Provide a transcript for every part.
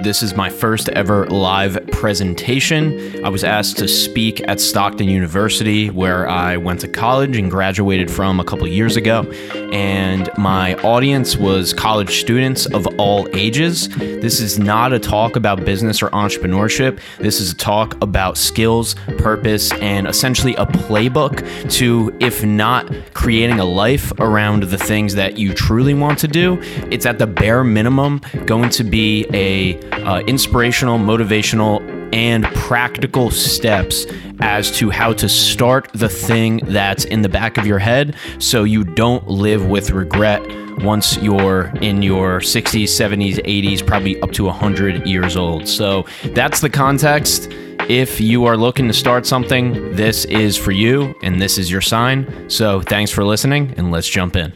This is my first ever live presentation. I was asked to speak at Stockton University, where I went to college and graduated from a couple years ago. And my audience was college students of all ages. This is not a talk about business or entrepreneurship. This is a talk about skills, purpose, and essentially a playbook to, if not creating a life around the things that you truly want to do, it's at the bare minimum going to be a uh, inspirational, motivational, and practical steps as to how to start the thing that's in the back of your head so you don't live with regret once you're in your 60s, 70s, 80s, probably up to 100 years old. So that's the context. If you are looking to start something, this is for you and this is your sign. So thanks for listening and let's jump in.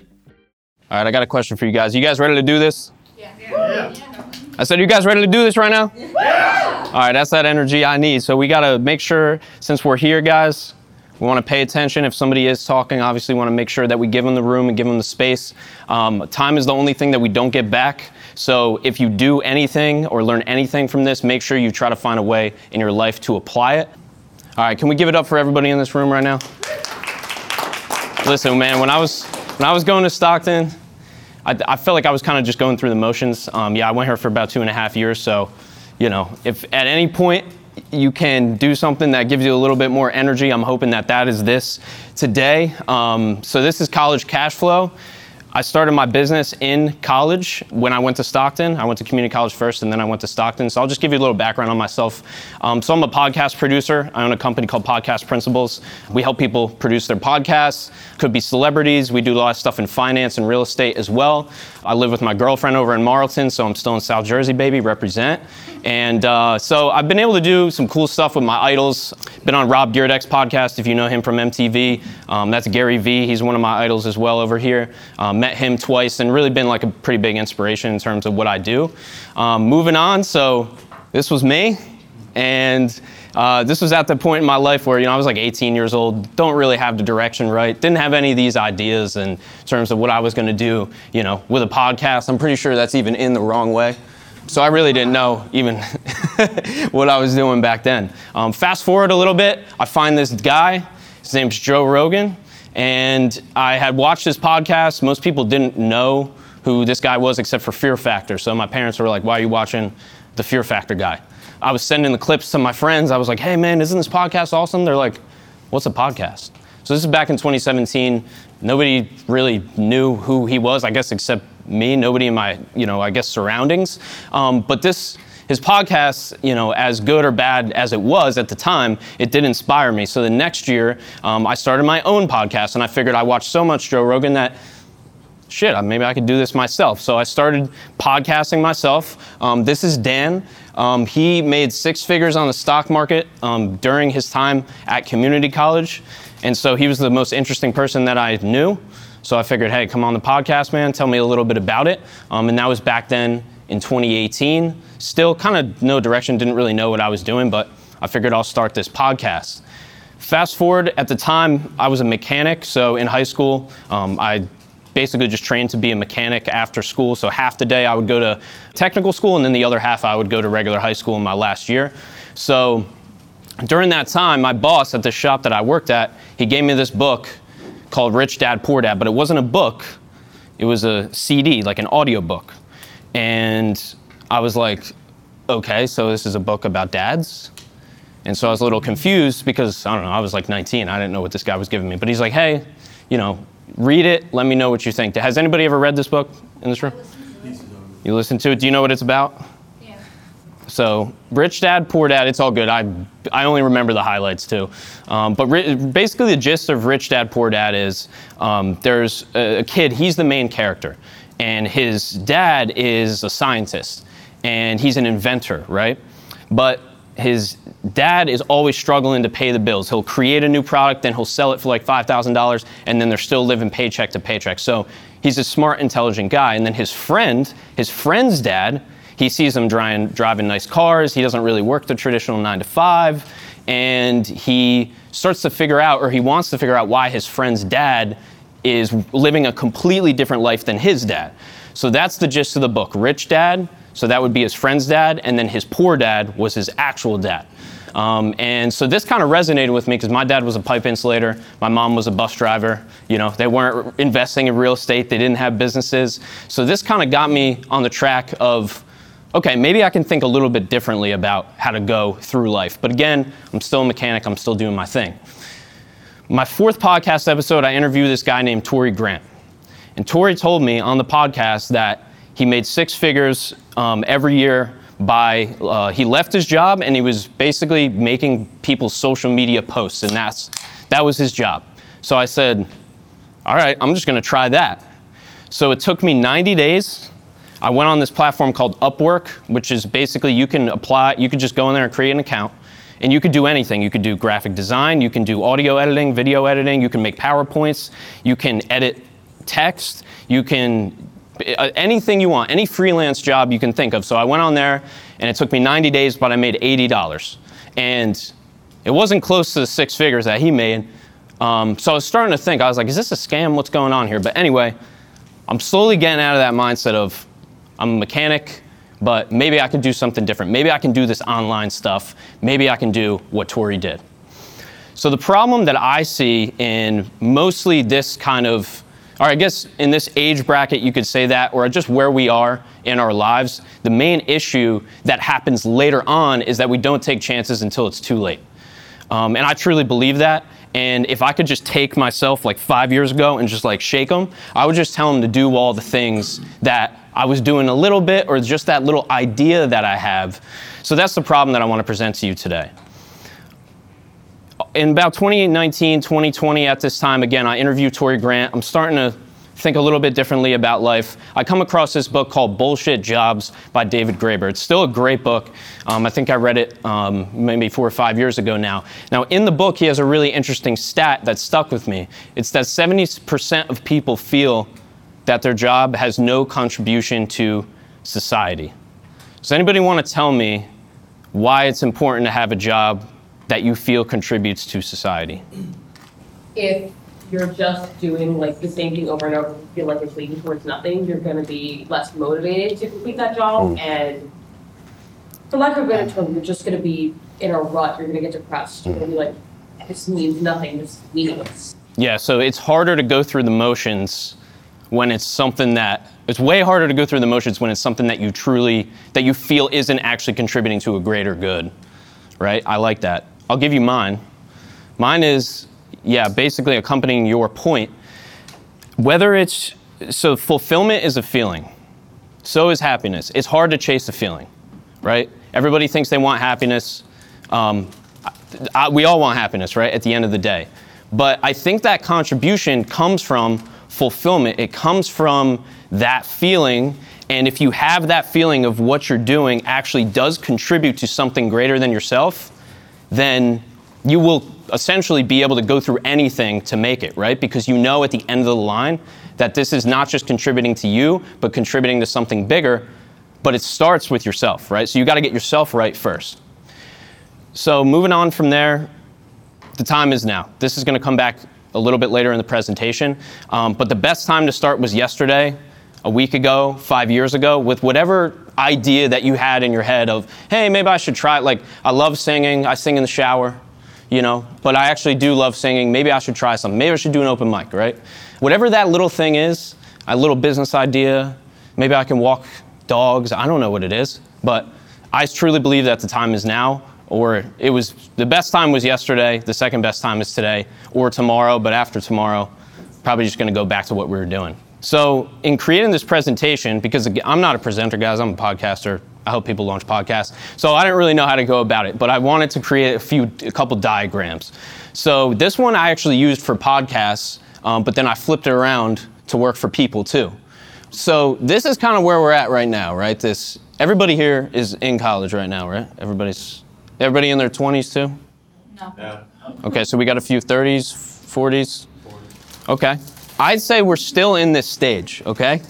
All right, I got a question for you guys. You guys ready to do this? Yeah. yeah. I said, you guys ready to do this right now? Yeah. All right, that's that energy I need. So we got to make sure, since we're here, guys, we want to pay attention. If somebody is talking, obviously, we want to make sure that we give them the room and give them the space. Um, time is the only thing that we don't get back. So if you do anything or learn anything from this, make sure you try to find a way in your life to apply it. All right, can we give it up for everybody in this room right now? Listen, man, when I was when I was going to Stockton, I, I felt like I was kind of just going through the motions. Um, yeah, I went here for about two and a half years. So, you know, if at any point you can do something that gives you a little bit more energy, I'm hoping that that is this today. Um, so this is college cash flow. I started my business in college when I went to Stockton. I went to community college first and then I went to Stockton. So I'll just give you a little background on myself. Um, so I'm a podcast producer. I own a company called Podcast Principles. We help people produce their podcasts. Could be celebrities. We do a lot of stuff in finance and real estate as well. I live with my girlfriend over in Marlton, so I'm still in South Jersey, baby, represent. And uh, so I've been able to do some cool stuff with my idols. Been on Rob Dyrdek's podcast, if you know him from MTV. Um, that's Gary Vee. He's one of my idols as well over here. Um, met him twice and really been like a pretty big inspiration in terms of what I do. Um, moving on, so this was me. And uh, this was at the point in my life where you know I was like 18 years old, don't really have the direction right, didn't have any of these ideas in terms of what I was going to do, you know, with a podcast. I'm pretty sure that's even in the wrong way. So I really didn't know even what I was doing back then. Um, fast forward a little bit, I find this guy. His name's Joe Rogan, and I had watched his podcast. Most people didn't know who this guy was except for Fear Factor. So my parents were like, "Why are you watching the Fear Factor guy?" I was sending the clips to my friends. I was like, "Hey man, isn't this podcast awesome?" They're like, "What's a podcast?" So this is back in 2017. Nobody really knew who he was, I guess, except me, nobody in my, you know, I guess surroundings. Um, but this, his podcast, you know, as good or bad as it was at the time, it did inspire me. So the next year, um, I started my own podcast, and I figured I watched so much Joe Rogan that shit, maybe I could do this myself. So I started podcasting myself. Um, this is Dan. Um, he made six figures on the stock market um, during his time at community college. And so he was the most interesting person that I knew. So I figured, hey, come on the podcast, man, tell me a little bit about it. Um, and that was back then in 2018. Still kind of no direction, didn't really know what I was doing, but I figured I'll start this podcast. Fast forward, at the time, I was a mechanic. So in high school, um, I basically just trained to be a mechanic after school. So half the day I would go to technical school, and then the other half I would go to regular high school in my last year. So during that time, my boss at the shop that I worked at, he gave me this book called Rich Dad Poor Dad, but it wasn't a book. It was a CD, like an audio book. And I was like, okay, so this is a book about dads? And so I was a little confused because, I don't know, I was like 19. I didn't know what this guy was giving me. But he's like, hey, you know, read it. Let me know what you think. Has anybody ever read this book in this room? You listen to it. Do you know what it's about? So, Rich Dad, Poor Dad, it's all good. I, I only remember the highlights too. Um, but ri- basically, the gist of Rich Dad, Poor Dad is um, there's a, a kid, he's the main character, and his dad is a scientist, and he's an inventor, right? But his dad is always struggling to pay the bills. He'll create a new product, then he'll sell it for like $5,000, and then they're still living paycheck to paycheck. So, he's a smart, intelligent guy. And then his friend, his friend's dad, he sees them driving, driving nice cars. He doesn't really work the traditional nine to five. And he starts to figure out, or he wants to figure out, why his friend's dad is living a completely different life than his dad. So that's the gist of the book Rich Dad, So that would be his friend's dad, and then his poor dad was his actual dad. Um, and so this kind of resonated with me because my dad was a pipe insulator, my mom was a bus driver. You know, they weren't investing in real estate, they didn't have businesses. So this kind of got me on the track of, okay, maybe I can think a little bit differently about how to go through life. But again, I'm still a mechanic, I'm still doing my thing. My fourth podcast episode, I interviewed this guy named Tory Grant. And Tory told me on the podcast that he made six figures um, every year by uh, he left his job and he was basically making people's social media posts and that's that was his job so i said all right i'm just going to try that so it took me 90 days i went on this platform called upwork which is basically you can apply you can just go in there and create an account and you could do anything you could do graphic design you can do audio editing video editing you can make powerpoints you can edit text you can uh, anything you want, any freelance job you can think of. So I went on there and it took me 90 days, but I made $80. And it wasn't close to the six figures that he made. Um, so I was starting to think, I was like, is this a scam? What's going on here? But anyway, I'm slowly getting out of that mindset of I'm a mechanic, but maybe I can do something different. Maybe I can do this online stuff. Maybe I can do what Tory did. So the problem that I see in mostly this kind of or I guess in this age bracket, you could say that, or just where we are in our lives, the main issue that happens later on is that we don't take chances until it's too late. Um, and I truly believe that. And if I could just take myself like five years ago and just like shake them, I would just tell them to do all the things that I was doing a little bit or just that little idea that I have. So that's the problem that I want to present to you today in about 2019, 2020, at this time, again, I interviewed Tory Grant. I'm starting to think a little bit differently about life. I come across this book called Bullshit Jobs by David Graeber. It's still a great book. Um, I think I read it um, maybe four or five years ago now. Now, in the book, he has a really interesting stat that stuck with me. It's that 70% of people feel that their job has no contribution to society. Does anybody want to tell me why it's important to have a job that you feel contributes to society? If you're just doing like the same thing over and over, you feel like it's leading towards nothing, you're gonna be less motivated to complete that job Mm. and for lack of a better term, you're just gonna be in a rut, you're gonna get depressed, you're gonna be like, this means nothing, this is meaningless. Yeah, so it's harder to go through the motions when it's something that it's way harder to go through the motions when it's something that you truly that you feel isn't actually contributing to a greater good. Right? I like that. I'll give you mine. Mine is yeah, basically accompanying your point. Whether it's so fulfillment is a feeling. So is happiness. It's hard to chase a feeling, right? Everybody thinks they want happiness. Um, I, we all want happiness, right? At the end of the day. But I think that contribution comes from fulfillment. It comes from that feeling. And if you have that feeling of what you're doing actually does contribute to something greater than yourself, then you will essentially be able to go through anything to make it, right? Because you know at the end of the line that this is not just contributing to you, but contributing to something bigger. But it starts with yourself, right? So you got to get yourself right first. So moving on from there, the time is now. This is going to come back a little bit later in the presentation. Um, but the best time to start was yesterday, a week ago, five years ago, with whatever idea that you had in your head of, hey, maybe I should try it. Like, I love singing, I sing in the shower, you know, but I actually do love singing. Maybe I should try something. Maybe I should do an open mic, right? Whatever that little thing is, a little business idea, maybe I can walk dogs, I don't know what it is, but I truly believe that the time is now or it was the best time was yesterday, the second best time is today, or tomorrow, but after tomorrow, probably just gonna go back to what we were doing. So, in creating this presentation, because I'm not a presenter, guys, I'm a podcaster. I help people launch podcasts. So, I didn't really know how to go about it, but I wanted to create a few, a couple diagrams. So, this one I actually used for podcasts, um, but then I flipped it around to work for people too. So, this is kind of where we're at right now, right? This, everybody here is in college right now, right? Everybody's Everybody in their 20s too? No. Okay, so we got a few 30s, 40s? Okay. I'd say we're still in this stage, okay?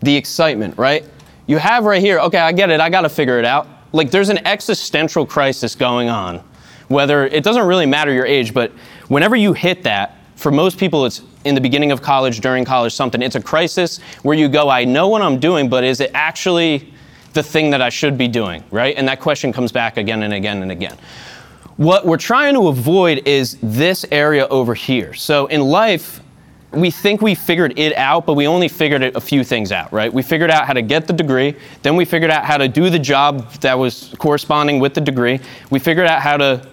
The excitement, right? You have right here, okay, I get it, I gotta figure it out. Like there's an existential crisis going on. Whether it doesn't really matter your age, but whenever you hit that, for most people it's in the beginning of college, during college, something. It's a crisis where you go, I know what I'm doing, but is it actually the thing that I should be doing, right? And that question comes back again and again and again. What we're trying to avoid is this area over here. So in life, we think we figured it out, but we only figured a few things out, right? We figured out how to get the degree, then we figured out how to do the job that was corresponding with the degree. We figured out how to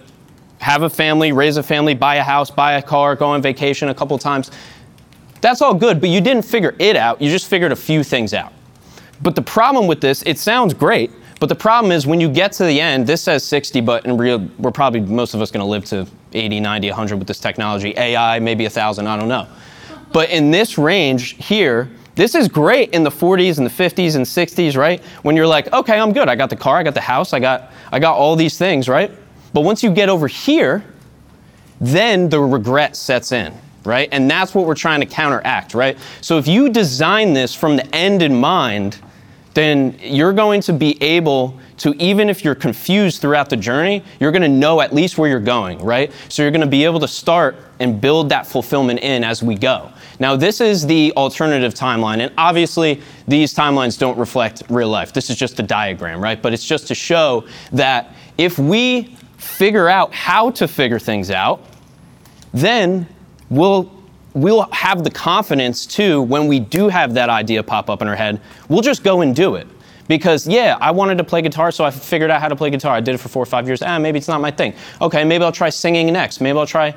have a family, raise a family, buy a house, buy a car, go on vacation a couple times. That's all good, but you didn't figure it out, you just figured a few things out. But the problem with this, it sounds great, but the problem is when you get to the end, this says 60, but in real, we're probably, most of us gonna live to 80, 90, 100 with this technology. AI, maybe 1,000, I don't know. But in this range here, this is great in the 40s and the 50s and 60s, right? When you're like, okay, I'm good. I got the car, I got the house, I got, I got all these things, right? But once you get over here, then the regret sets in, right? And that's what we're trying to counteract, right? So if you design this from the end in mind, then you're going to be able to, even if you're confused throughout the journey, you're going to know at least where you're going, right? So you're going to be able to start and build that fulfillment in as we go. Now, this is the alternative timeline, and obviously, these timelines don't reflect real life. This is just a diagram, right? But it's just to show that if we figure out how to figure things out, then we'll we'll have the confidence too when we do have that idea pop up in our head we'll just go and do it. Because yeah i wanted to play guitar so i figured out how to play guitar. I did it for four or five years. Ah maybe it's not my thing. Okay maybe i'll try singing next. Maybe i'll try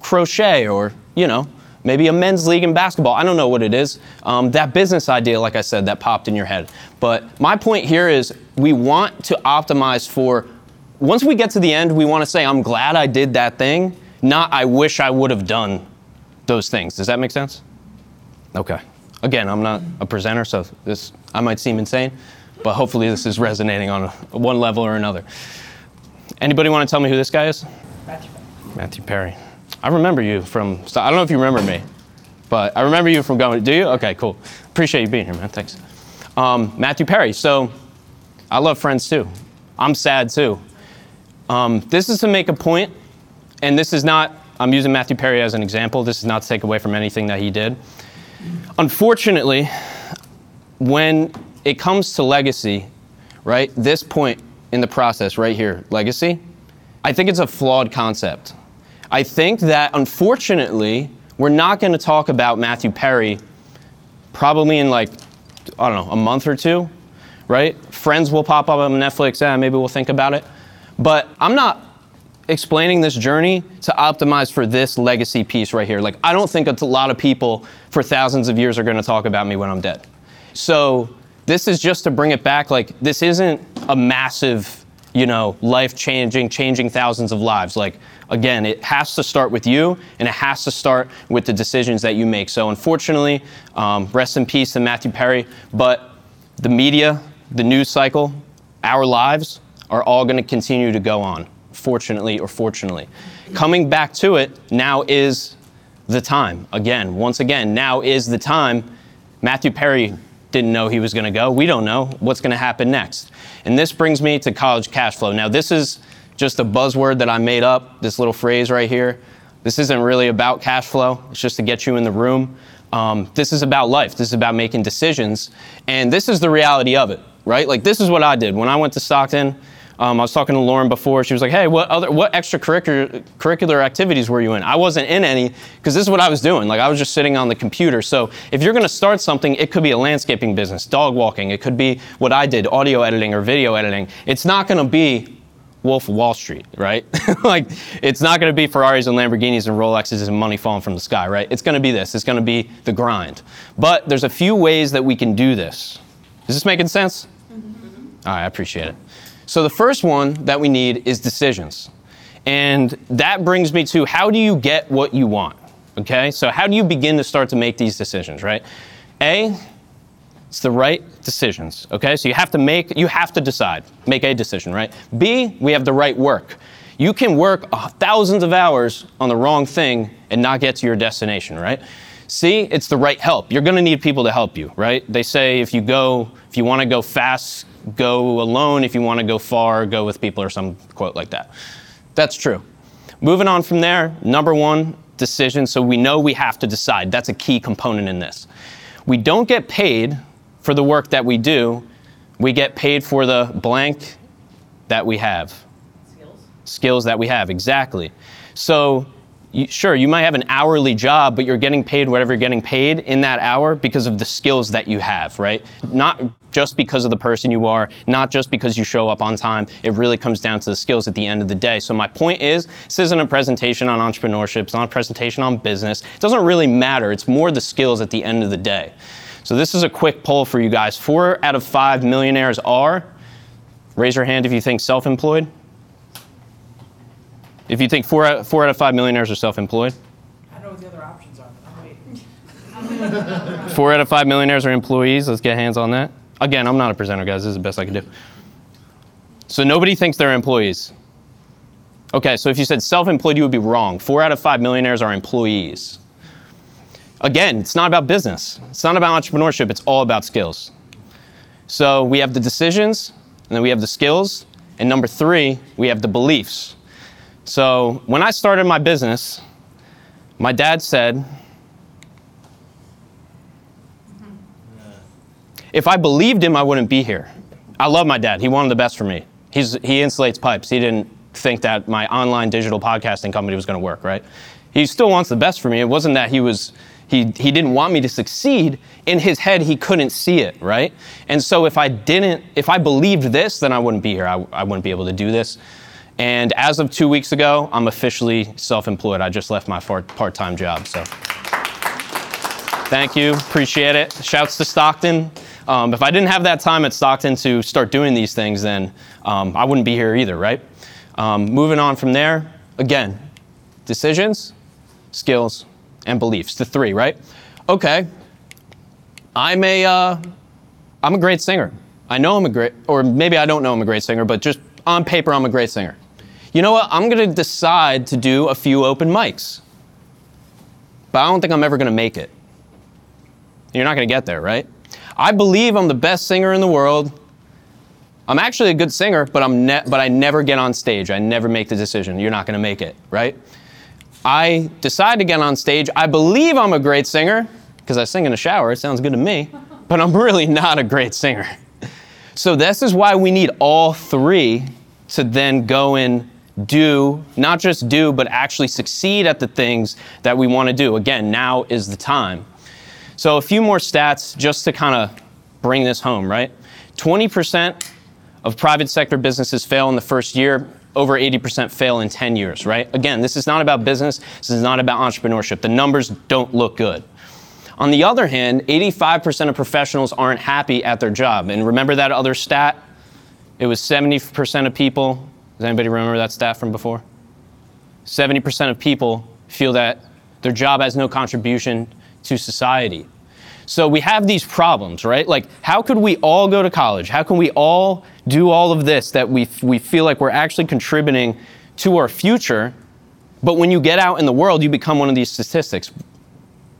crochet or you know maybe a men's league in basketball. I don't know what it is. Um, that business idea, like I said, that popped in your head. But my point here is we want to optimize for, once we get to the end, we want to say, I'm glad I did that thing, not I wish I would have done those things. Does that make sense? Okay. Again, I'm not a presenter, so this I might seem insane, but hopefully this is resonating on one level or another. Anybody want to tell me who this guy is? Matthew. Matthew Perry. I remember you from, I don't know if you remember me, but I remember you from going, do you? Okay, cool. Appreciate you being here, man. Thanks. Um, Matthew Perry. So I love Friends too. I'm sad too. Um, this is to make a point, and this is not, I'm using Matthew Perry as an example. This is not to take away from anything that he did. Unfortunately, when it comes to legacy, right, this point in the process right here, legacy, I think it's a flawed concept. I think that unfortunately, we're not going to talk about Matthew Perry probably in like, I don't know, a month or two, right? Friends will pop up on Netflix, yeah, maybe we'll think about it. But I'm not explaining this journey to optimize for this legacy piece right here. Like, I don't think a lot of people for thousands of years are going to talk about me when I'm dead. So, this is just to bring it back. Like, this isn't a massive, you know, life changing, changing thousands of lives. Like, again, it has to start with you and it has to start with the decisions that you make. So, unfortunately, um, rest in peace to Matthew Perry, but the media, the news cycle, our lives are all going to continue to go on, fortunately or fortunately. Coming back to it, now is the time. Again, once again, now is the time. Matthew Perry didn't know he was going to go. We don't know what's going to happen next. And this brings me to college cash flow. Now, this is just a buzzword that I made up, this little phrase right here. This isn't really about cash flow, it's just to get you in the room. Um, this is about life, this is about making decisions, and this is the reality of it, right? Like, this is what I did. When I went to Stockton, um, I was talking to Lauren before. She was like, "Hey, what other what extracurricular activities were you in?" I wasn't in any because this is what I was doing. Like I was just sitting on the computer. So if you're going to start something, it could be a landscaping business, dog walking. It could be what I did, audio editing or video editing. It's not going to be Wolf of Wall Street, right? like, it's not going to be Ferraris and Lamborghinis and Rolexes and money falling from the sky, right? It's going to be this. It's going to be the grind. But there's a few ways that we can do this. Is this making sense? Mm-hmm. All right, I appreciate it. So the first one that we need is decisions. And that brings me to how do you get what you want? Okay, so how do you begin to start to make these decisions, right? A, it's the right decisions, okay? So you have to make, you have to decide, make a decision, right? B, we have the right work. You can work thousands of hours on the wrong thing and not get to your destination, right? C, it's the right help. You're gonna need people to help you, right? They say if you go, if you wanna go fast, go alone. If you wanna go far, go with people or some quote like that. That's true. Moving on from there, number one, decision. So we know we have to decide. That's a key component in this. We don't get paid for the work that we do, We get paid for the blank that we have. Skills. skills that we have exactly. So you, sure you might have an hourly job but you're getting paid whatever you're getting paid in that hour because of the skills that you have right? Not just because of the person you are not just because you show up on time. It really comes down to the skills at the end of the day. So my point is this isn't a presentation on entrepreneurship it's not a presentation on business. It doesn't really matter. It's more the skills at the end of the day so this is a quick poll for you guys four out of five millionaires are raise your hand if you think self-employed if you think four out, four out of five millionaires are self-employed, I know what the other options are, I'm waiting. four out of five millionaires are employees. Let's get hands on that. Again, I'm not a presenter, guys. This is the best I can do. So nobody thinks they're employees. Okay, so if you said self-employed, you would be wrong. Four out of five millionaires are employees. Again, it's not about business. It's not about entrepreneurship. It's all about skills. So we have the decisions, and then we have the skills, and number three, we have the beliefs. So when I started my business, my dad said, if I believed him, I wouldn't be here. I love my dad. He wanted the best for me. He's, he insulates pipes. He didn't think that my online digital podcasting company was going to work, right? He still wants the best for me. It wasn't that he was he, he didn't want me to succeed. In his head, he couldn't see it, right? And so if I didn't, if I believed this, then I wouldn't be here. I, I wouldn't be able to do this. And as of two weeks ago, I'm officially self-employed. I just left my part-time job, so. Thank you, appreciate it. Shouts to Stockton. Um, if I didn't have that time at Stockton to start doing these things, then um, I wouldn't be here either, right? Um, moving on from there, again, decisions, skills, and beliefs. The three, right? Okay, I'm a, uh, I'm a great singer. I know I'm a great, or maybe I don't know I'm a great singer, but just on paper, I'm a great singer. You know what? I'm gonna decide to do a few open mics, but I don't think I'm ever gonna make it. You're not gonna get there, right? I believe I'm the best singer in the world. I'm actually a good singer, but I'm ne- but I never get on stage. I never make the decision. You're not going to make it, right? I decide to get on stage. I believe I'm a great singer because I sing in the shower. It sounds good to me, but I'm really not a great singer. So this is why we need all three to then go and do, not just do, but actually succeed at the things that we want to do. Again, now is the time. So a few more stats just to kind of bring this home, right? 20% of private sector businesses fail in the first year, over 80% fail in 10 years, right? Again, this is not about business, this is not about entrepreneurship. The numbers don't look good. On the other hand, 85% of professionals aren't happy at their job. And remember that other stat? It was 70% of people. Does anybody remember that stat from before? 70% of people feel that their job has no contribution to society. So we have these problems, right? Like, how could we all go to college? How can we all do all of this that we, we feel like we're actually contributing to our future? But when you get out in the world, you become one of these statistics.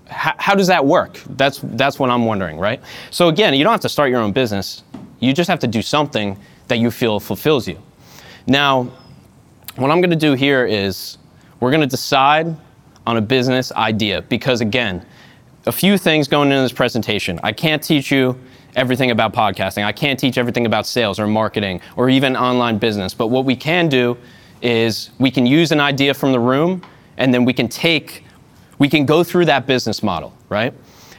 How, how does that work? That's, that's what I'm wondering, right? So again, you don't have to start your own business. You just have to do something that you feel fulfills you. Now, what I'm going to do here is we're going to decide on a business idea because again, a few things going into this presentation. I can't teach you everything about podcasting. I can't teach everything about sales or marketing or even online business. But what we can do is we can use an idea from the room and then we can take, we can go through that business model, right?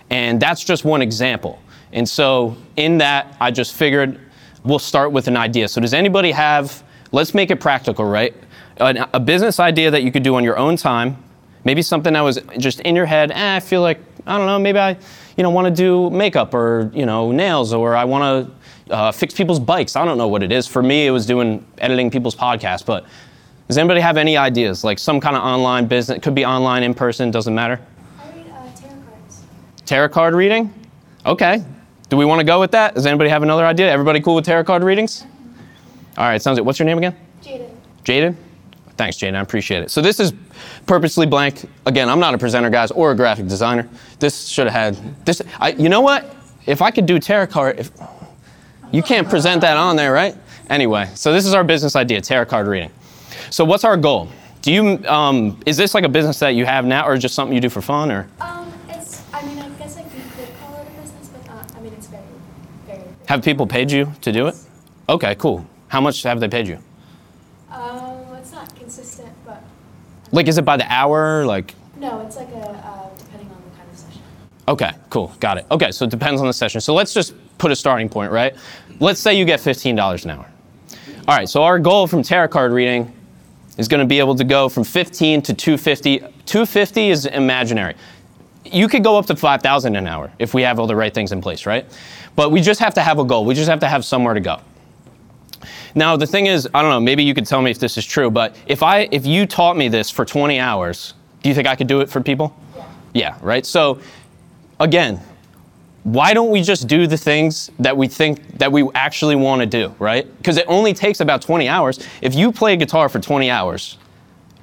And that's just one example. And so in that, I just figured we'll start with an idea. So does anybody have, let's make it practical, right? A, a business idea that you could do on your own time, maybe something that was just in your head, eh, I feel like I don't know, maybe I, you know, want to do makeup or, you know, nails or I want to uh, fix people's bikes. I don't know what it is. For me, it was doing editing people's podcasts. But does anybody have any ideas? Like some kind of online business? It could be online, in person, doesn't matter. I read uh, tarot cards. Tarot card reading? Okay. Do we want to go with that? Does anybody have another idea? Everybody cool with tarot card readings? All right, sounds good. What's your name again? Jaden. Jaden? Thanks, Jaden. I appreciate it. So this is purposely blank. Again, I'm not a presenter, guys, or a graphic designer. This should have had this. I, you know what? If I could do tarot card, if you can't present that on there, right? Anyway, so this is our business idea: tarot card reading. So what's our goal? Do you um, is this like a business that you have now, or just something you do for fun, or Um, it's. I mean, I guess like you could call it a business, but not. I mean, it's very, very. Have people paid you to do it? Okay, cool. How much have they paid you? Um, it's not consistent, but Like, is it by the hour? Like, no, it's like a uh, depending on the kind of session. okay, cool, got it. Okay, so it depends on the session. So let's just put a starting point, right? Let's say you get $15 an hour. All right, so our goal from tarot card reading is going to be able to go from 15 to 250. 250 is imaginary. You could go up to 5,000 an hour if we have all the right things in place, right? But we just have to have a goal. We just have to have somewhere to go. Now the thing is, I don't know. Maybe you could tell me if this is true. But if I, if you taught me this for 20 hours, do you think I could do it for people? Yeah. Yeah. Right. So, again, why don't we just do the things that we think that we actually want to do, right? Because it only takes about 20 hours. If you play guitar for 20 hours,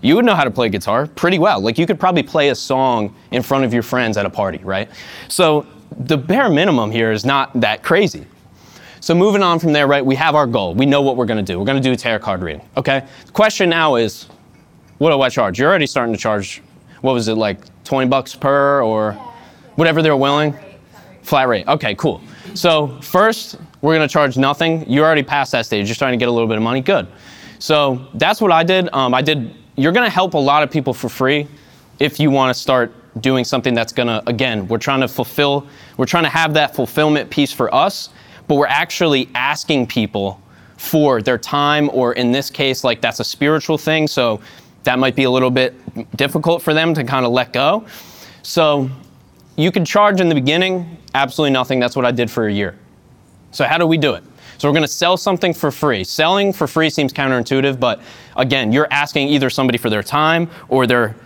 you would know how to play guitar pretty well. Like you could probably play a song in front of your friends at a party, right? So the bare minimum here is not that crazy. So moving on from there, right, we have our goal. We know what we're going to do. We're going to do a tarot card reading, okay? The question now is, what do I charge? You're already starting to charge, what was it, like 20 bucks per or whatever they're willing? Flat rate. Flat rate. Okay, cool. So first, we're gonna charge nothing. You're already past that stage. You're starting to get a little bit of money. Good. So that's what I did. Um, I did. You're gonna help a lot of people for free if you want to start doing something that's gonna. Again, we're trying to fulfill. We're trying to have that fulfillment piece for us, but we're actually asking people for their time, or in this case, like that's a spiritual thing. So that might be a little bit difficult for them to kind of let go. So you can charge in the beginning absolutely nothing. That's what I did for a year. So how do we do it? So we're going to sell something for free. Selling for free seems counterintuitive, but again, you're asking either somebody for their time or their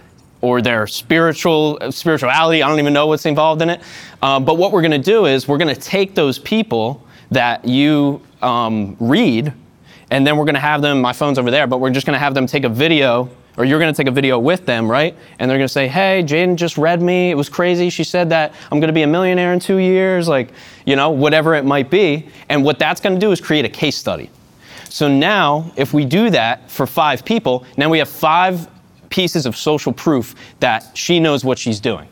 or their spiritual spirituality. I don't even know what's involved in it. Um, but what we're going to do is we're going to take those people that you um, read, and then we're going to have them. My phone's over there, but we're just going to have them take a video or you're going to take a video with them, right? And they're going to say, "Hey, Jaden just read me. It was crazy. She said that I'm going to be a millionaire in 2 years, like, you know, whatever it might be." And what that's going to do is create a case study. So now, if we do that for 5 people, now we have 5 pieces of social proof that she knows what she's doing.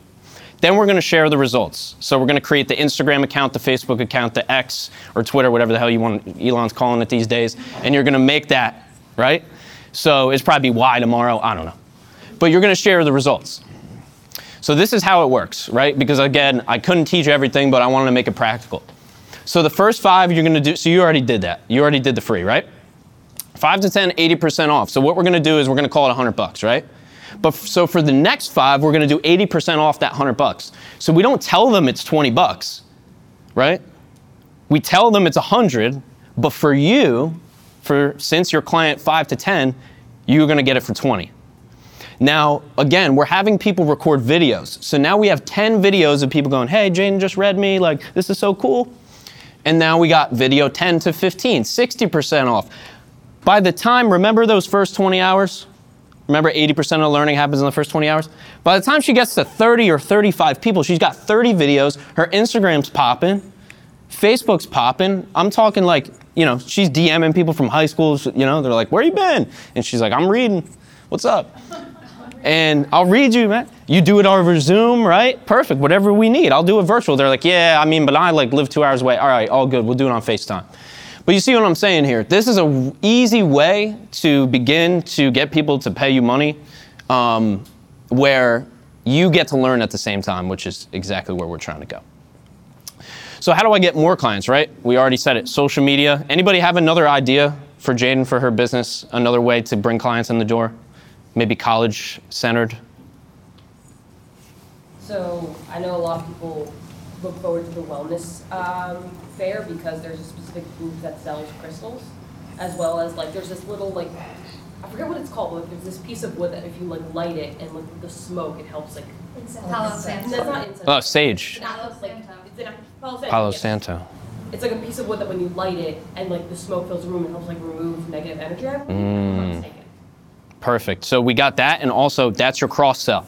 Then we're going to share the results. So we're going to create the Instagram account, the Facebook account, the X or Twitter, whatever the hell you want Elon's calling it these days, and you're going to make that, right? So it's probably Y tomorrow, I don't know. But you're going to share the results. So this is how it works, right? Because again, I couldn't teach everything, but I wanted to make it practical. So the first 5 you're going to do so you already did that. You already did the free, right? 5 to 10 80% off. So what we're going to do is we're going to call it 100 bucks, right? But f- so for the next 5 we're going to do 80% off that 100 bucks. So we don't tell them it's 20 bucks, right? We tell them it's 100, but for you, for since your client 5 to 10, you're going to get it for 20. Now, again, we're having people record videos. So now we have 10 videos of people going, "Hey, Jane just read me, like this is so cool." And now we got video 10 to 15, 60% off. By the time, remember those first 20 hours? Remember 80% of learning happens in the first 20 hours? By the time she gets to 30 or 35 people, she's got 30 videos, her Instagram's popping, Facebook's popping. I'm talking like, you know, she's DMing people from high school, you know, they're like, where you been? And she's like, I'm reading. What's up? And I'll read you, man. You do it over Zoom, right? Perfect. Whatever we need. I'll do it virtual. They're like, yeah, I mean, but I like live two hours away. All right, all good. We'll do it on FaceTime. But you see what I'm saying here? This is an easy way to begin to get people to pay you money um, where you get to learn at the same time, which is exactly where we're trying to go. So how do I get more clients, right? We already said it, social media. Anybody have another idea for Jaden for her business? Another way to bring clients in the door? Maybe college centered? So I know a lot of people look forward to the wellness um, fair because there's a specific booth that sells crystals, as well as like there's this little like I forget what it's called, but there's this piece of wood that if you like light it and like the smoke, it helps like. Incense. Palo That's Santo. not incense. Oh, sage. It's not, like, it's in a- Palo Santo. Palo. Santo. It's like a piece of wood that when you light it and like the smoke fills the room, it helps like remove negative energy. I believe, if I'm not mistaken. Perfect. So we got that, and also that's your cross sell,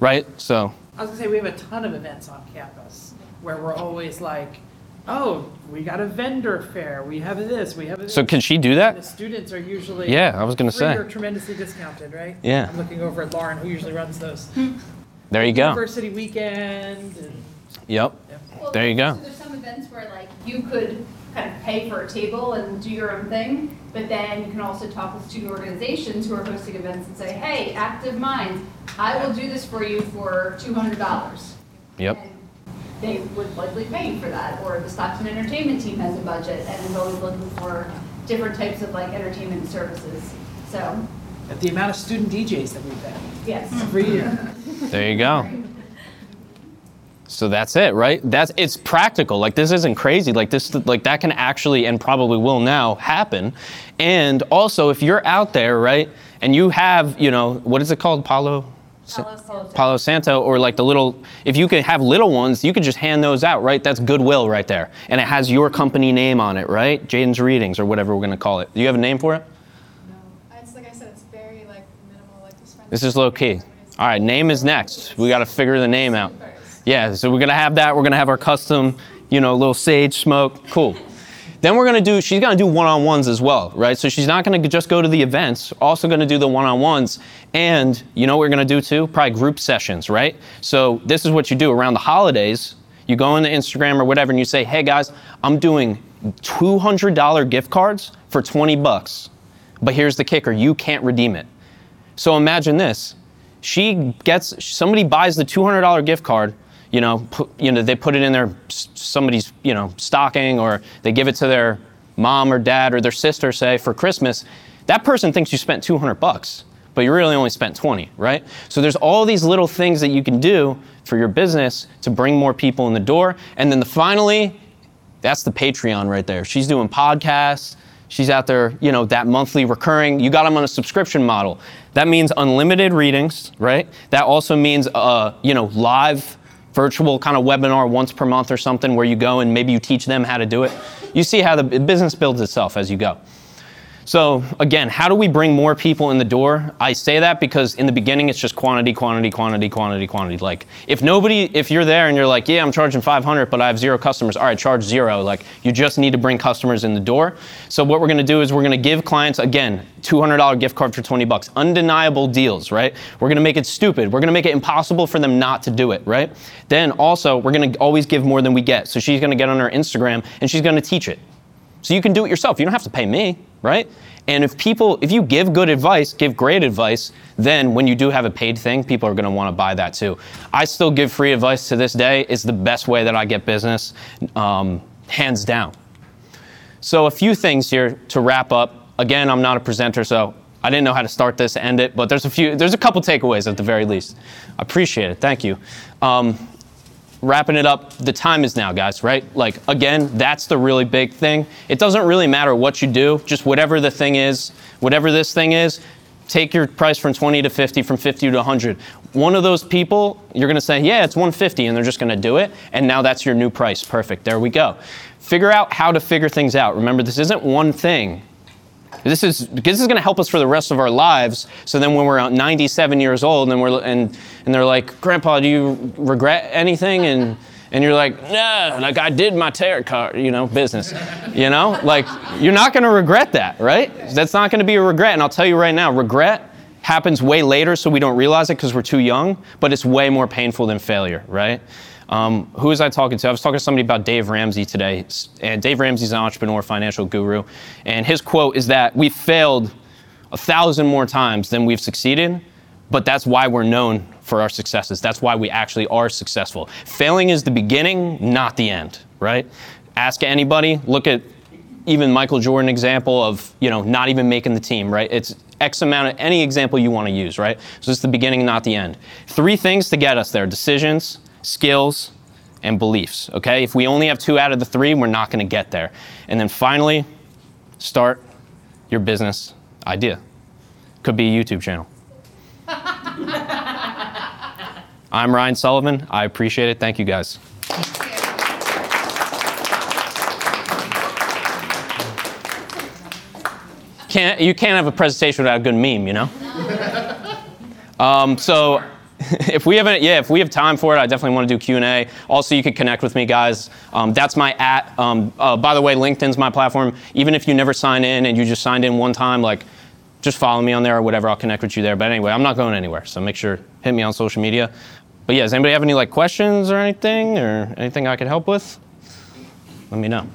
right? So I was gonna say, we have a ton of events on campus where we're always like, oh, we got a vendor fair, we have this, we have this. so can she do And that? the students are usually. Yeah, I was gonna free say. or tremendously discounted, right? Yeah. I'm looking over at Lauren, who usually runs those. Hmm. There you go. University weekend and. Yep. Well, There you go. So there's some events where like you could kind of pay for a table and do your own thing. But then you can also talk with student organizations who are hosting events and say, hey, Active Minds, I will do this for you for $200. Yep. And they would likely pay for that. Or the Stockton Entertainment Team has a budget and is always looking for different types of like entertainment services. So, At the amount of student DJs that we've had yes. every year. There you go. So that's it, right? That's it's practical. Like this isn't crazy. Like this like that can actually and probably will now happen. And also if you're out there, right? And you have, you know, what is it called? Palo Palo Santo. Palo Santo or like the little if you could have little ones, you could just hand those out, right? That's goodwill right there. And it has your company name on it, right? Jaden's Readings or whatever we're going to call it. Do you have a name for it? No, it's like I said, it's very like minimal, like this. This is low key. All right, name is next. We got to figure the name out. Yeah, so we're gonna have that. We're gonna have our custom, you know, little sage smoke. Cool. Then we're gonna do. She's gonna do one-on-ones as well, right? So she's not gonna just go to the events. Also gonna do the one-on-ones, and you know what we're gonna do too? Probably group sessions, right? So this is what you do around the holidays. You go into Instagram or whatever, and you say, "Hey guys, I'm doing $200 gift cards for 20 bucks, but here's the kicker: you can't redeem it." So imagine this. She gets somebody buys the $200 gift card, you know, put, you know, they put it in their somebody's, you know, stocking or they give it to their mom or dad or their sister say for Christmas. That person thinks you spent 200 bucks, but you really only spent 20, right? So there's all these little things that you can do for your business to bring more people in the door. And then the finally, that's the Patreon right there. She's doing podcasts. She's out there, you know, that monthly recurring. You got them on a subscription model. That means unlimited readings, right? That also means, uh, you know, live virtual kind of webinar once per month or something where you go and maybe you teach them how to do it. You see how the business builds itself as you go. So again, how do we bring more people in the door? I say that because in the beginning it's just quantity, quantity, quantity, quantity, quantity. Like if nobody, if you're there and you're like, yeah, I'm charging 500, but I have zero customers. All right, charge zero. Like you just need to bring customers in the door. So what we're to do is we're to give clients again $200 gift card for 20 bucks, undeniable deals, right? We're to make it stupid. We're to make it impossible for them not to do it, right? Then also we're to always give more than we get. So she's to get on her Instagram and she's to teach it. So you can do it yourself. You don't have to pay me, right? And if people, if you give good advice, give great advice, then when you do have a paid thing, people are going to want to buy that too. I still give free advice to this day. It's the best way that I get business, um, hands down. So a few things here to wrap up. Again, I'm not a presenter, so I didn't know how to start this, end it, but there's a few, there's a couple takeaways at the very least. I appreciate it. Thank you. Um, wrapping it up, the time is now, guys, right? Like, again, that's the really big thing. It doesn't really matter what you do, just whatever the thing is, whatever this thing is, take your price from 20 to 50, from 50 to 100. One of those people, you're gonna say, yeah, it's 150, and they're just gonna do it, and now that's your new price. Perfect, there we go. Figure out how to figure things out. Remember, this isn't one thing. This is this is going to help us for the rest of our lives. So then, when we're out 97 years old, and we're and and they're like, "Grandpa, do you regret anything?" and and you're like, "No, like I did my tarot card, you know, business, you know, like you're not going to regret that, right? That's not going to be a regret. And I'll tell you right now, regret happens way later, so we don't realize it because we're too young. But it's way more painful than failure, right? Um, who was I talking to? I was talking to somebody about Dave Ramsey today. And Dave Ramsey's an entrepreneur, financial guru. And his quote is that we've failed a thousand more times than we've succeeded, but that's why we're known for our successes. That's why we actually are successful. Failing is the beginning, not the end, right? Ask anybody, look at even Michael Jordan example of, you know, not even making the team, right? It's X amount of any example you want to use, right? So it's the beginning, not the end. Three things to get us there decisions, skills, and beliefs. Okay? If we only have two out of the three, we're not going to get there. And then finally, start your business idea. Could be a YouTube channel. I'm Ryan Sullivan. I appreciate it. Thank you guys. Can't, you can't have a presentation without a good meme, you know? Um, so if we have a, yeah, if we have time for it, I definitely want to do Q and A. Also, you could connect with me, guys. Um, that's my at. Um, uh, by the way, LinkedIn's my platform. Even if you never sign in and you just signed in one time, like, just follow me on there or whatever. I'll connect with you there. But anyway, I'm not going anywhere. So make sure hit me on social media. But yeah, does anybody have any like questions or anything or anything I could help with? Let me know.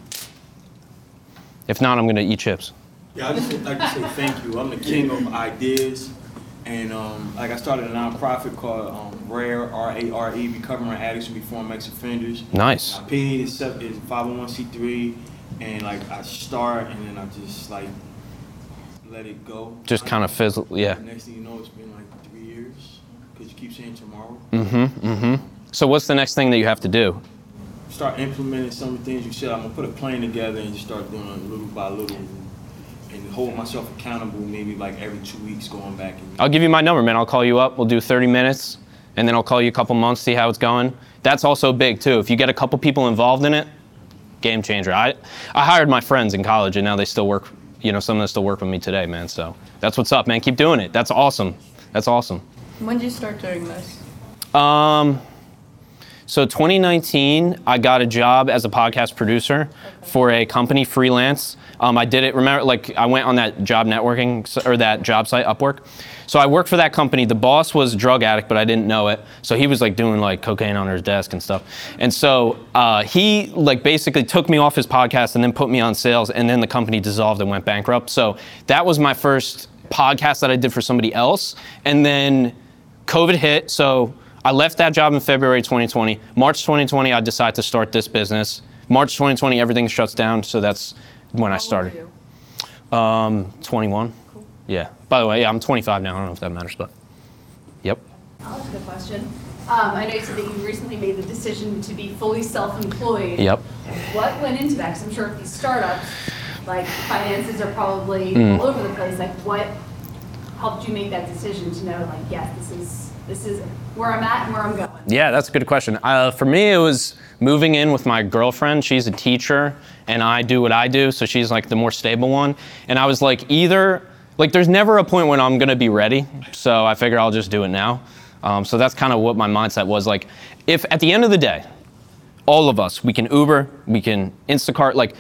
If not, I'm gonna eat chips. Yeah, I just like to say thank you. I'm the king of ideas, and um, like I started a nonprofit called um, RARE, R-A-R-E, Recovering Addicts and Reform Ex-Offenders. Nice. My opinion is sep- is 501c3, and like I start, and then I just like let it go. Just kind of fizzle. Yeah. Next thing you know, it's been like three years, because you keep saying tomorrow. Mm-hmm. Mm-hmm. So what's the next thing that you have to do? Start implementing some of the things you said. I'm gonna put a plan together and just start doing it little by little, and hold myself accountable. Maybe like every two weeks, going back and. I'll give you my number, man. I'll call you up. We'll do 30 minutes, and then I'll call you a couple months, see how it's going. That's also big too. If you get a couple people involved in it, game changer. I, I hired my friends in college, and now they still work. You know, some of them still work with me today, man. So that's what's up, man. Keep doing it. That's awesome. That's awesome. When did you start doing this? Um, so 2019, I got a job as a podcast producer for a company freelance. Um, I did it. Remember, like I went on that job networking or that job site Upwork. So I worked for that company. The boss was a drug addict, but I didn't know it. So he was like doing like cocaine on his desk and stuff. And so uh, he like basically took me off his podcast and then put me on sales. And then the company dissolved and went bankrupt. So that was my first podcast that I did for somebody else. And then COVID hit, so I left that job in February 2020. March 2020, I decided to start this business. March 2020, everything shuts down, so that's when I started. Um, 21. Yeah. By the way, yeah, I'm 25 now. I don't know if that matters, but yep. I'll ask a question. Um, I know you said that you recently made the decision to be fully self-employed. Yep. What went into that? Because I'm sure with these startups, like finances are probably Mm. all over the place. Like what helped you make that decision to know, like, yes, this is this is where I'm at and where I'm going? Yeah, that's a good question. Uh, for me, it was moving in with my girlfriend. She's a teacher, and I do what I do, so she's like the more stable one. And I was like, either, like, there's never a point when I'm gonna be ready, so I figure I'll just do it now. Um, so that's kind of what my mindset was. Like, if at the end of the day, all of us, we can Uber, we can Instacart, like,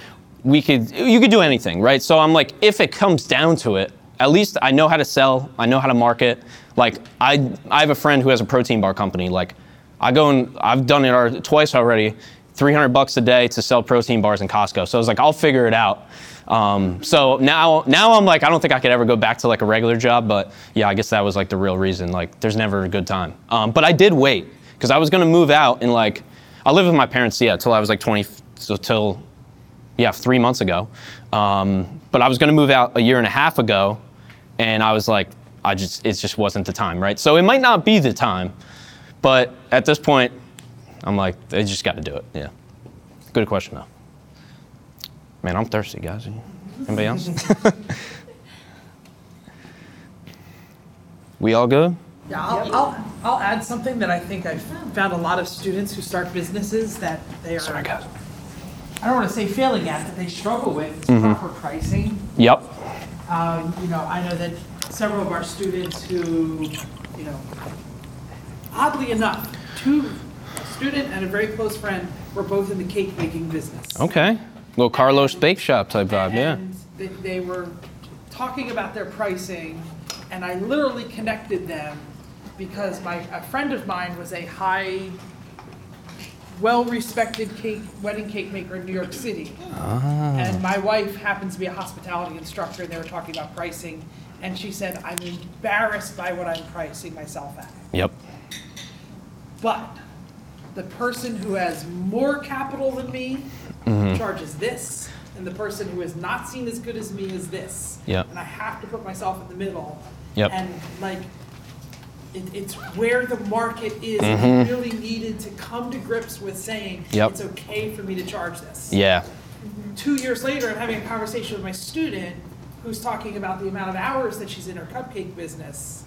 we could, you could do anything, right? So I'm like, if it comes down to it, at least I know how to sell, I know how to market. Like, I, I have a friend who has a protein bar company. Like, I go and I've done it twice already, 300 bucks a day to sell protein bars in Costco. So I was like, I'll figure it out. Um, so now, now I'm like, I don't think I could ever go back to like a regular job, but yeah, I guess that was like the real reason. Like, there's never a good time. Um, but I did wait because I was gonna move out and like, I lived with my parents, yeah, till I was like 20, so till yeah, three months ago. Um, but I was going to move out a year and a half ago, and I was like, I just, it just wasn't the time, right? So it might not be the time, but at this point, I'm like, they just got to do it. Yeah. Good question though. Man, I'm thirsty, guys. Anybody else? we all good? Yeah, I'll, I'll, I'll add something that I think I've found a lot of students who start businesses that they are, Sorry, guys. I don't want to say failing at, that they struggle with, Mm-hmm. proper pricing. Yep. Um, you know, I know that several of our students who, you know, oddly enough, two, a student and a very close friend were both in the cake making business. Okay. Little Carlo's Bake Shop type vibe, yeah. And they, they were talking about their pricing, and I literally connected them because my, a friend of mine was a high, well-respected cake, wedding cake maker in New York City. And my wife happens to be a hospitality instructor, and they were talking about pricing, and she said, I'm embarrassed by what I'm pricing myself at. Yep. But the person who has more capital than me Mm-hmm. charges this, and the person who is not seen as good as me is this. Yep. And I have to put myself in the middle. Yep. And like, it, it's where the market is. And I really needed to come to grips with saying, Mm-hmm. Yep. it's okay for me to charge this. Yeah. Two years later, I'm having a conversation with my student who's talking about the amount of hours that she's in her cupcake business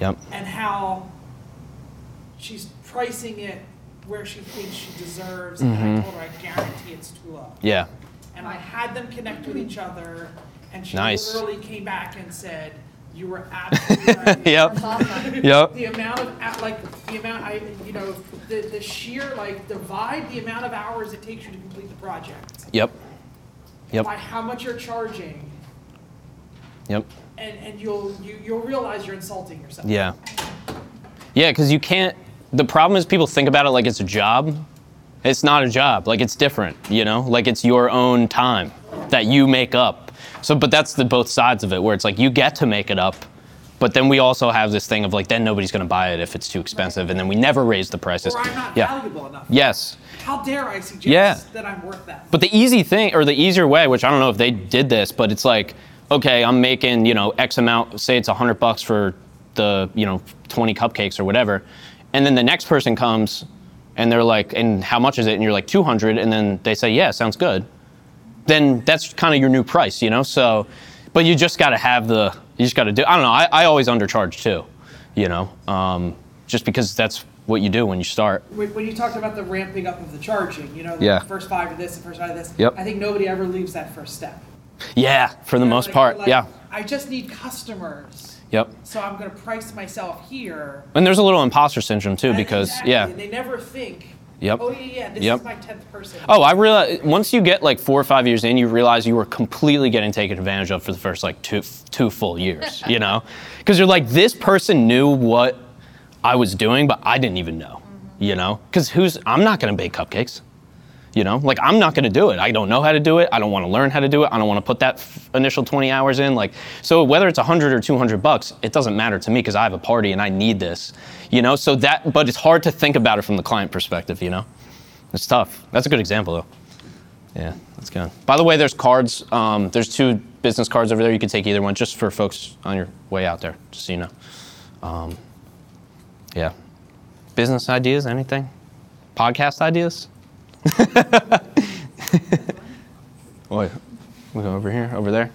Yep. and how she's pricing it where she thinks she deserves. And I told her, I guarantee it's too low. Yeah. And I had them connect with each other, and she Nice. literally came back and said, "You were absolutely right." Yep. Yep. The amount of like the amount I you know the the sheer like divide the amount of hours it takes you to complete the project Yep. Yep. by how much you're charging, Yep. and and you'll you, you'll realize you're insulting yourself. Yeah. Yeah, because you can't. The problem is people think about it like it's a job. It's not a job. Like it's different, you know. Like it's your own time. that you make up. So, but that's the both sides of it, where it's like you get to make it up, but then we also have this thing of like then nobody's going to buy it if it's too expensive, and then we never raise the prices. Or I'm not yeah. valuable enough. Yes. How dare I suggest Yeah. that I'm worth that? But the easy thing, or the easier way, which I don't know if they did this, but it's like, okay, I'm making, you know, X amount, say it's 100 bucks for the, you know, 20 cupcakes or whatever. And then the next person comes and they're like, and how much is it? And you're like, 200. And then they say, yeah, sounds good. Then that's kind of your new price, you know? So, but you just got to have the, you just got to do, I don't know, I, I always undercharge too, you know? Um, just because that's what you do when you start. When, you talked about the ramping up of the charging, you know, the Yeah. first five of this, the first five of this, Yep. I think nobody ever leaves that first step. Yeah, for the most Like- part. like, yeah. I just need customers, Yep. so I'm going to price myself here. And there's a little imposter syndrome too, And- because exactly, yeah. and they never think. Yep. Oh yeah, yeah. This Yep. is my tenth person. Oh, I realize once you get like four or five years in, you realize you were completely getting taken advantage of for the first like two two full years. You know, because you're like this person knew what I was doing, but I didn't even know. Mm-hmm. You know, because who's I'm not gonna bake cupcakes. You know, like I'm not gonna do it. I don't know how to do it. I don't want to learn how to do it. I don't want to put that f- initial 20 hours in. Like, so whether it's 100 or 200 bucks, it doesn't matter to me because I have a party and I need this. You know, so that, but it's hard to think about it from the client perspective. You know, it's tough. That's a good example though. Yeah, that's good. By the way, there's cards. Um, there's two business cards over there. You can take either one, just for folks on your way out there, just so you know. Um, yeah. Business ideas? Anything? Podcast ideas? What? We go over here, over there.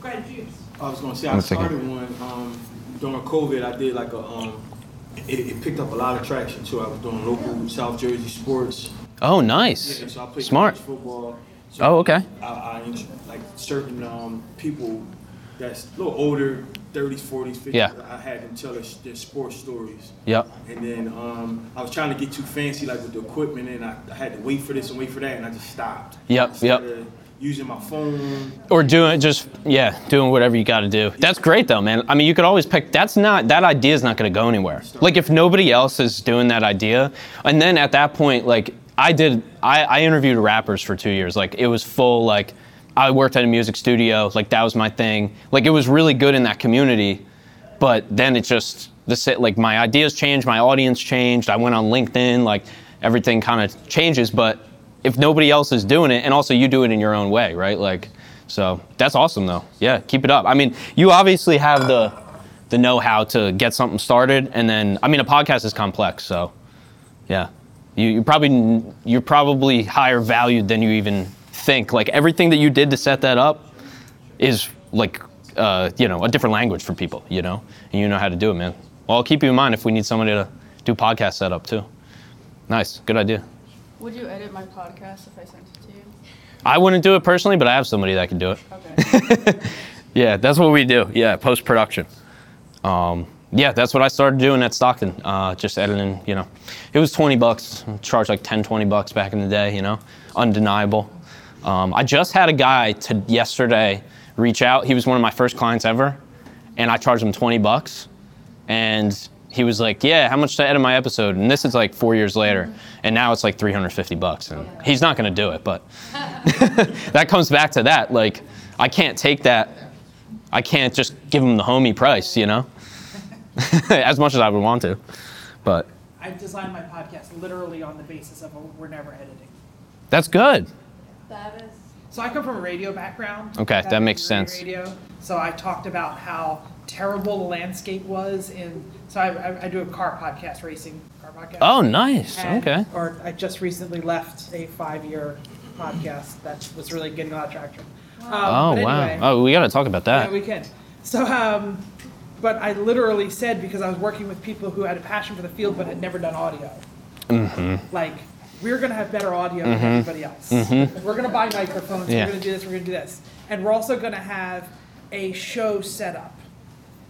Go ahead, James. I was gonna say, I One second. started one, um, during COVID, I did like a, um, it, it picked up a lot of traction too. I was doing local South Jersey sports. Oh, nice. Yeah, so I played Smart. college football. So Oh, okay. I, I, int- like certain, um, people that's a little older, thirties, forties, fifties. Yeah. I had them tell us their sports stories. Yep. And then, um, I was trying to get too fancy, like with the equipment, and I, I had to wait for this and wait for that, and I just stopped. Yep, yep. Using my phone. Or doing just yeah, doing whatever you got to do. That's great though, man. I mean, you could always pick. That's not that idea is not going to go anywhere. Like if nobody else is doing that idea, and then at that point, like I did, I, I interviewed rappers for two years. Like it was full. Like I worked at a music studio. Like that was my thing. Like it was really good in that community. But then it just the like my ideas changed, my audience changed. I went on LinkedIn. Like everything kind of changes, but if nobody else is doing it and also you do it in your own way right like so that's awesome though yeah keep it up i mean you obviously have the the know-how to get something started and then i mean a podcast is complex so yeah you, you probably you're probably higher valued than you even think like everything that you did to set that up is like uh, you know a different language for people you know and you know how to do it man well i'll keep you in mind if we need somebody to do podcast setup too nice good idea Would you edit my podcast if I sent it to you? I wouldn't do it personally, but I have somebody that can do it. Okay. Yeah, that's what we do. Yeah, post production. Um, yeah, that's what I started doing at Stockton. Uh, just editing, you know. It was 20 bucks. Charged like 10, 20 bucks back in the day, you know. Undeniable. Um, I just had a guy to yesterday reach out. He was one of my first clients ever, and I charged him 20 bucks. And he was like, "Yeah, how much to edit my episode?" And this is like four years later, and now it's like 350 bucks. And he's not gonna do it, but that comes back to that. Like, I can't take that. I can't just give him the homie price, you know, as much as I would want to. But I designed my podcast literally on the basis of a, we're never editing. that's good. That is. So I come from a radio background. Okay, that Having makes sense. Radio. So I talked about how terrible the landscape was in. So I, I, I do a car podcast, racing car podcast. Oh, nice. And- Okay. Or I just recently left a five-year podcast that was really getting a lot of traction. Um, Oh but wow. Oh, we got to talk about that. Yeah, that. we can. So, um, but I literally said because I was working with people who had a passion for the field but had never done audio. Mm-hmm. Like, we're gonna have better audio than everybody else. We're gonna buy microphones. Yeah. We're gonna do this. We're gonna do this, and we're also gonna have a show set up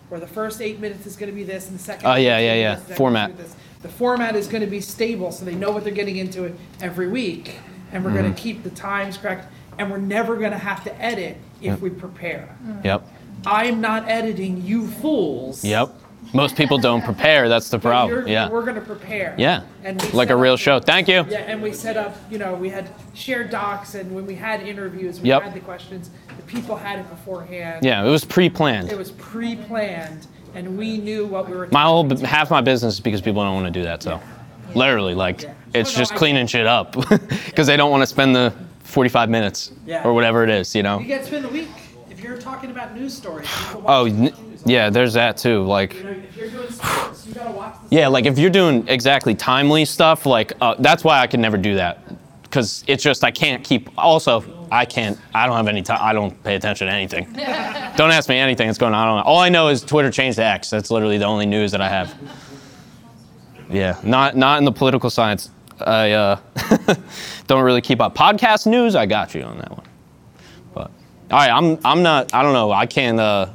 where the first eight minutes is gonna be this, and the second. Oh, eight yeah, yeah, yeah. this, the Format. is gonna be. The format is gonna be stable, so they know what they're getting into it every week, and we're gonna Mm-hmm. keep the times correct, and we're never gonna have to edit if we prepare. Yep. I'm not editing you fools. Yep. Most people don't prepare. That's the problem. Yeah. We're gonna prepare. Yeah. And Like a real up- show. Thank you. Yeah, and we set up, you know, we had shared docs, and when we had interviews, we Yep. had the questions, the people had it beforehand. Yeah. It was pre-planned. It was pre-planned, and we knew what we were. My whole half my business is because people don't want to do that. So, literally, like Yeah. it's Oh, no, just I- cleaning shit up because they don't want to spend the 45 minutes Yeah. or whatever it is. You know. You get to spend the week, if you're talking about news stories. Oh, n-. yeah. There's that too. Like. You know, if you're doing sports, you gotta watch the Yeah, like if you're doing exactly timely stuff, like uh, that's why I can never do that, because it's just I can't keep. Also, I can't. I don't have any time. I don't pay attention to anything. don't ask me anything that's going on. I don't know. All I know is Twitter changed to X. That's literally the only news that I have. Yeah, not not in the political science. I uh, don't really keep up. Podcast news, I got you on that one. But all right, I'm I'm not. I don't know. I can't. Uh,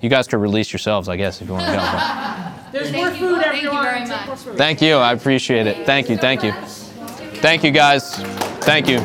you guys could release yourselves, I guess, if you want to go. but- There's Thank more you. food, Thank you everyone. very much. Thank you. I appreciate it. Thank you. Thank you. Thank you, guys. Thank you.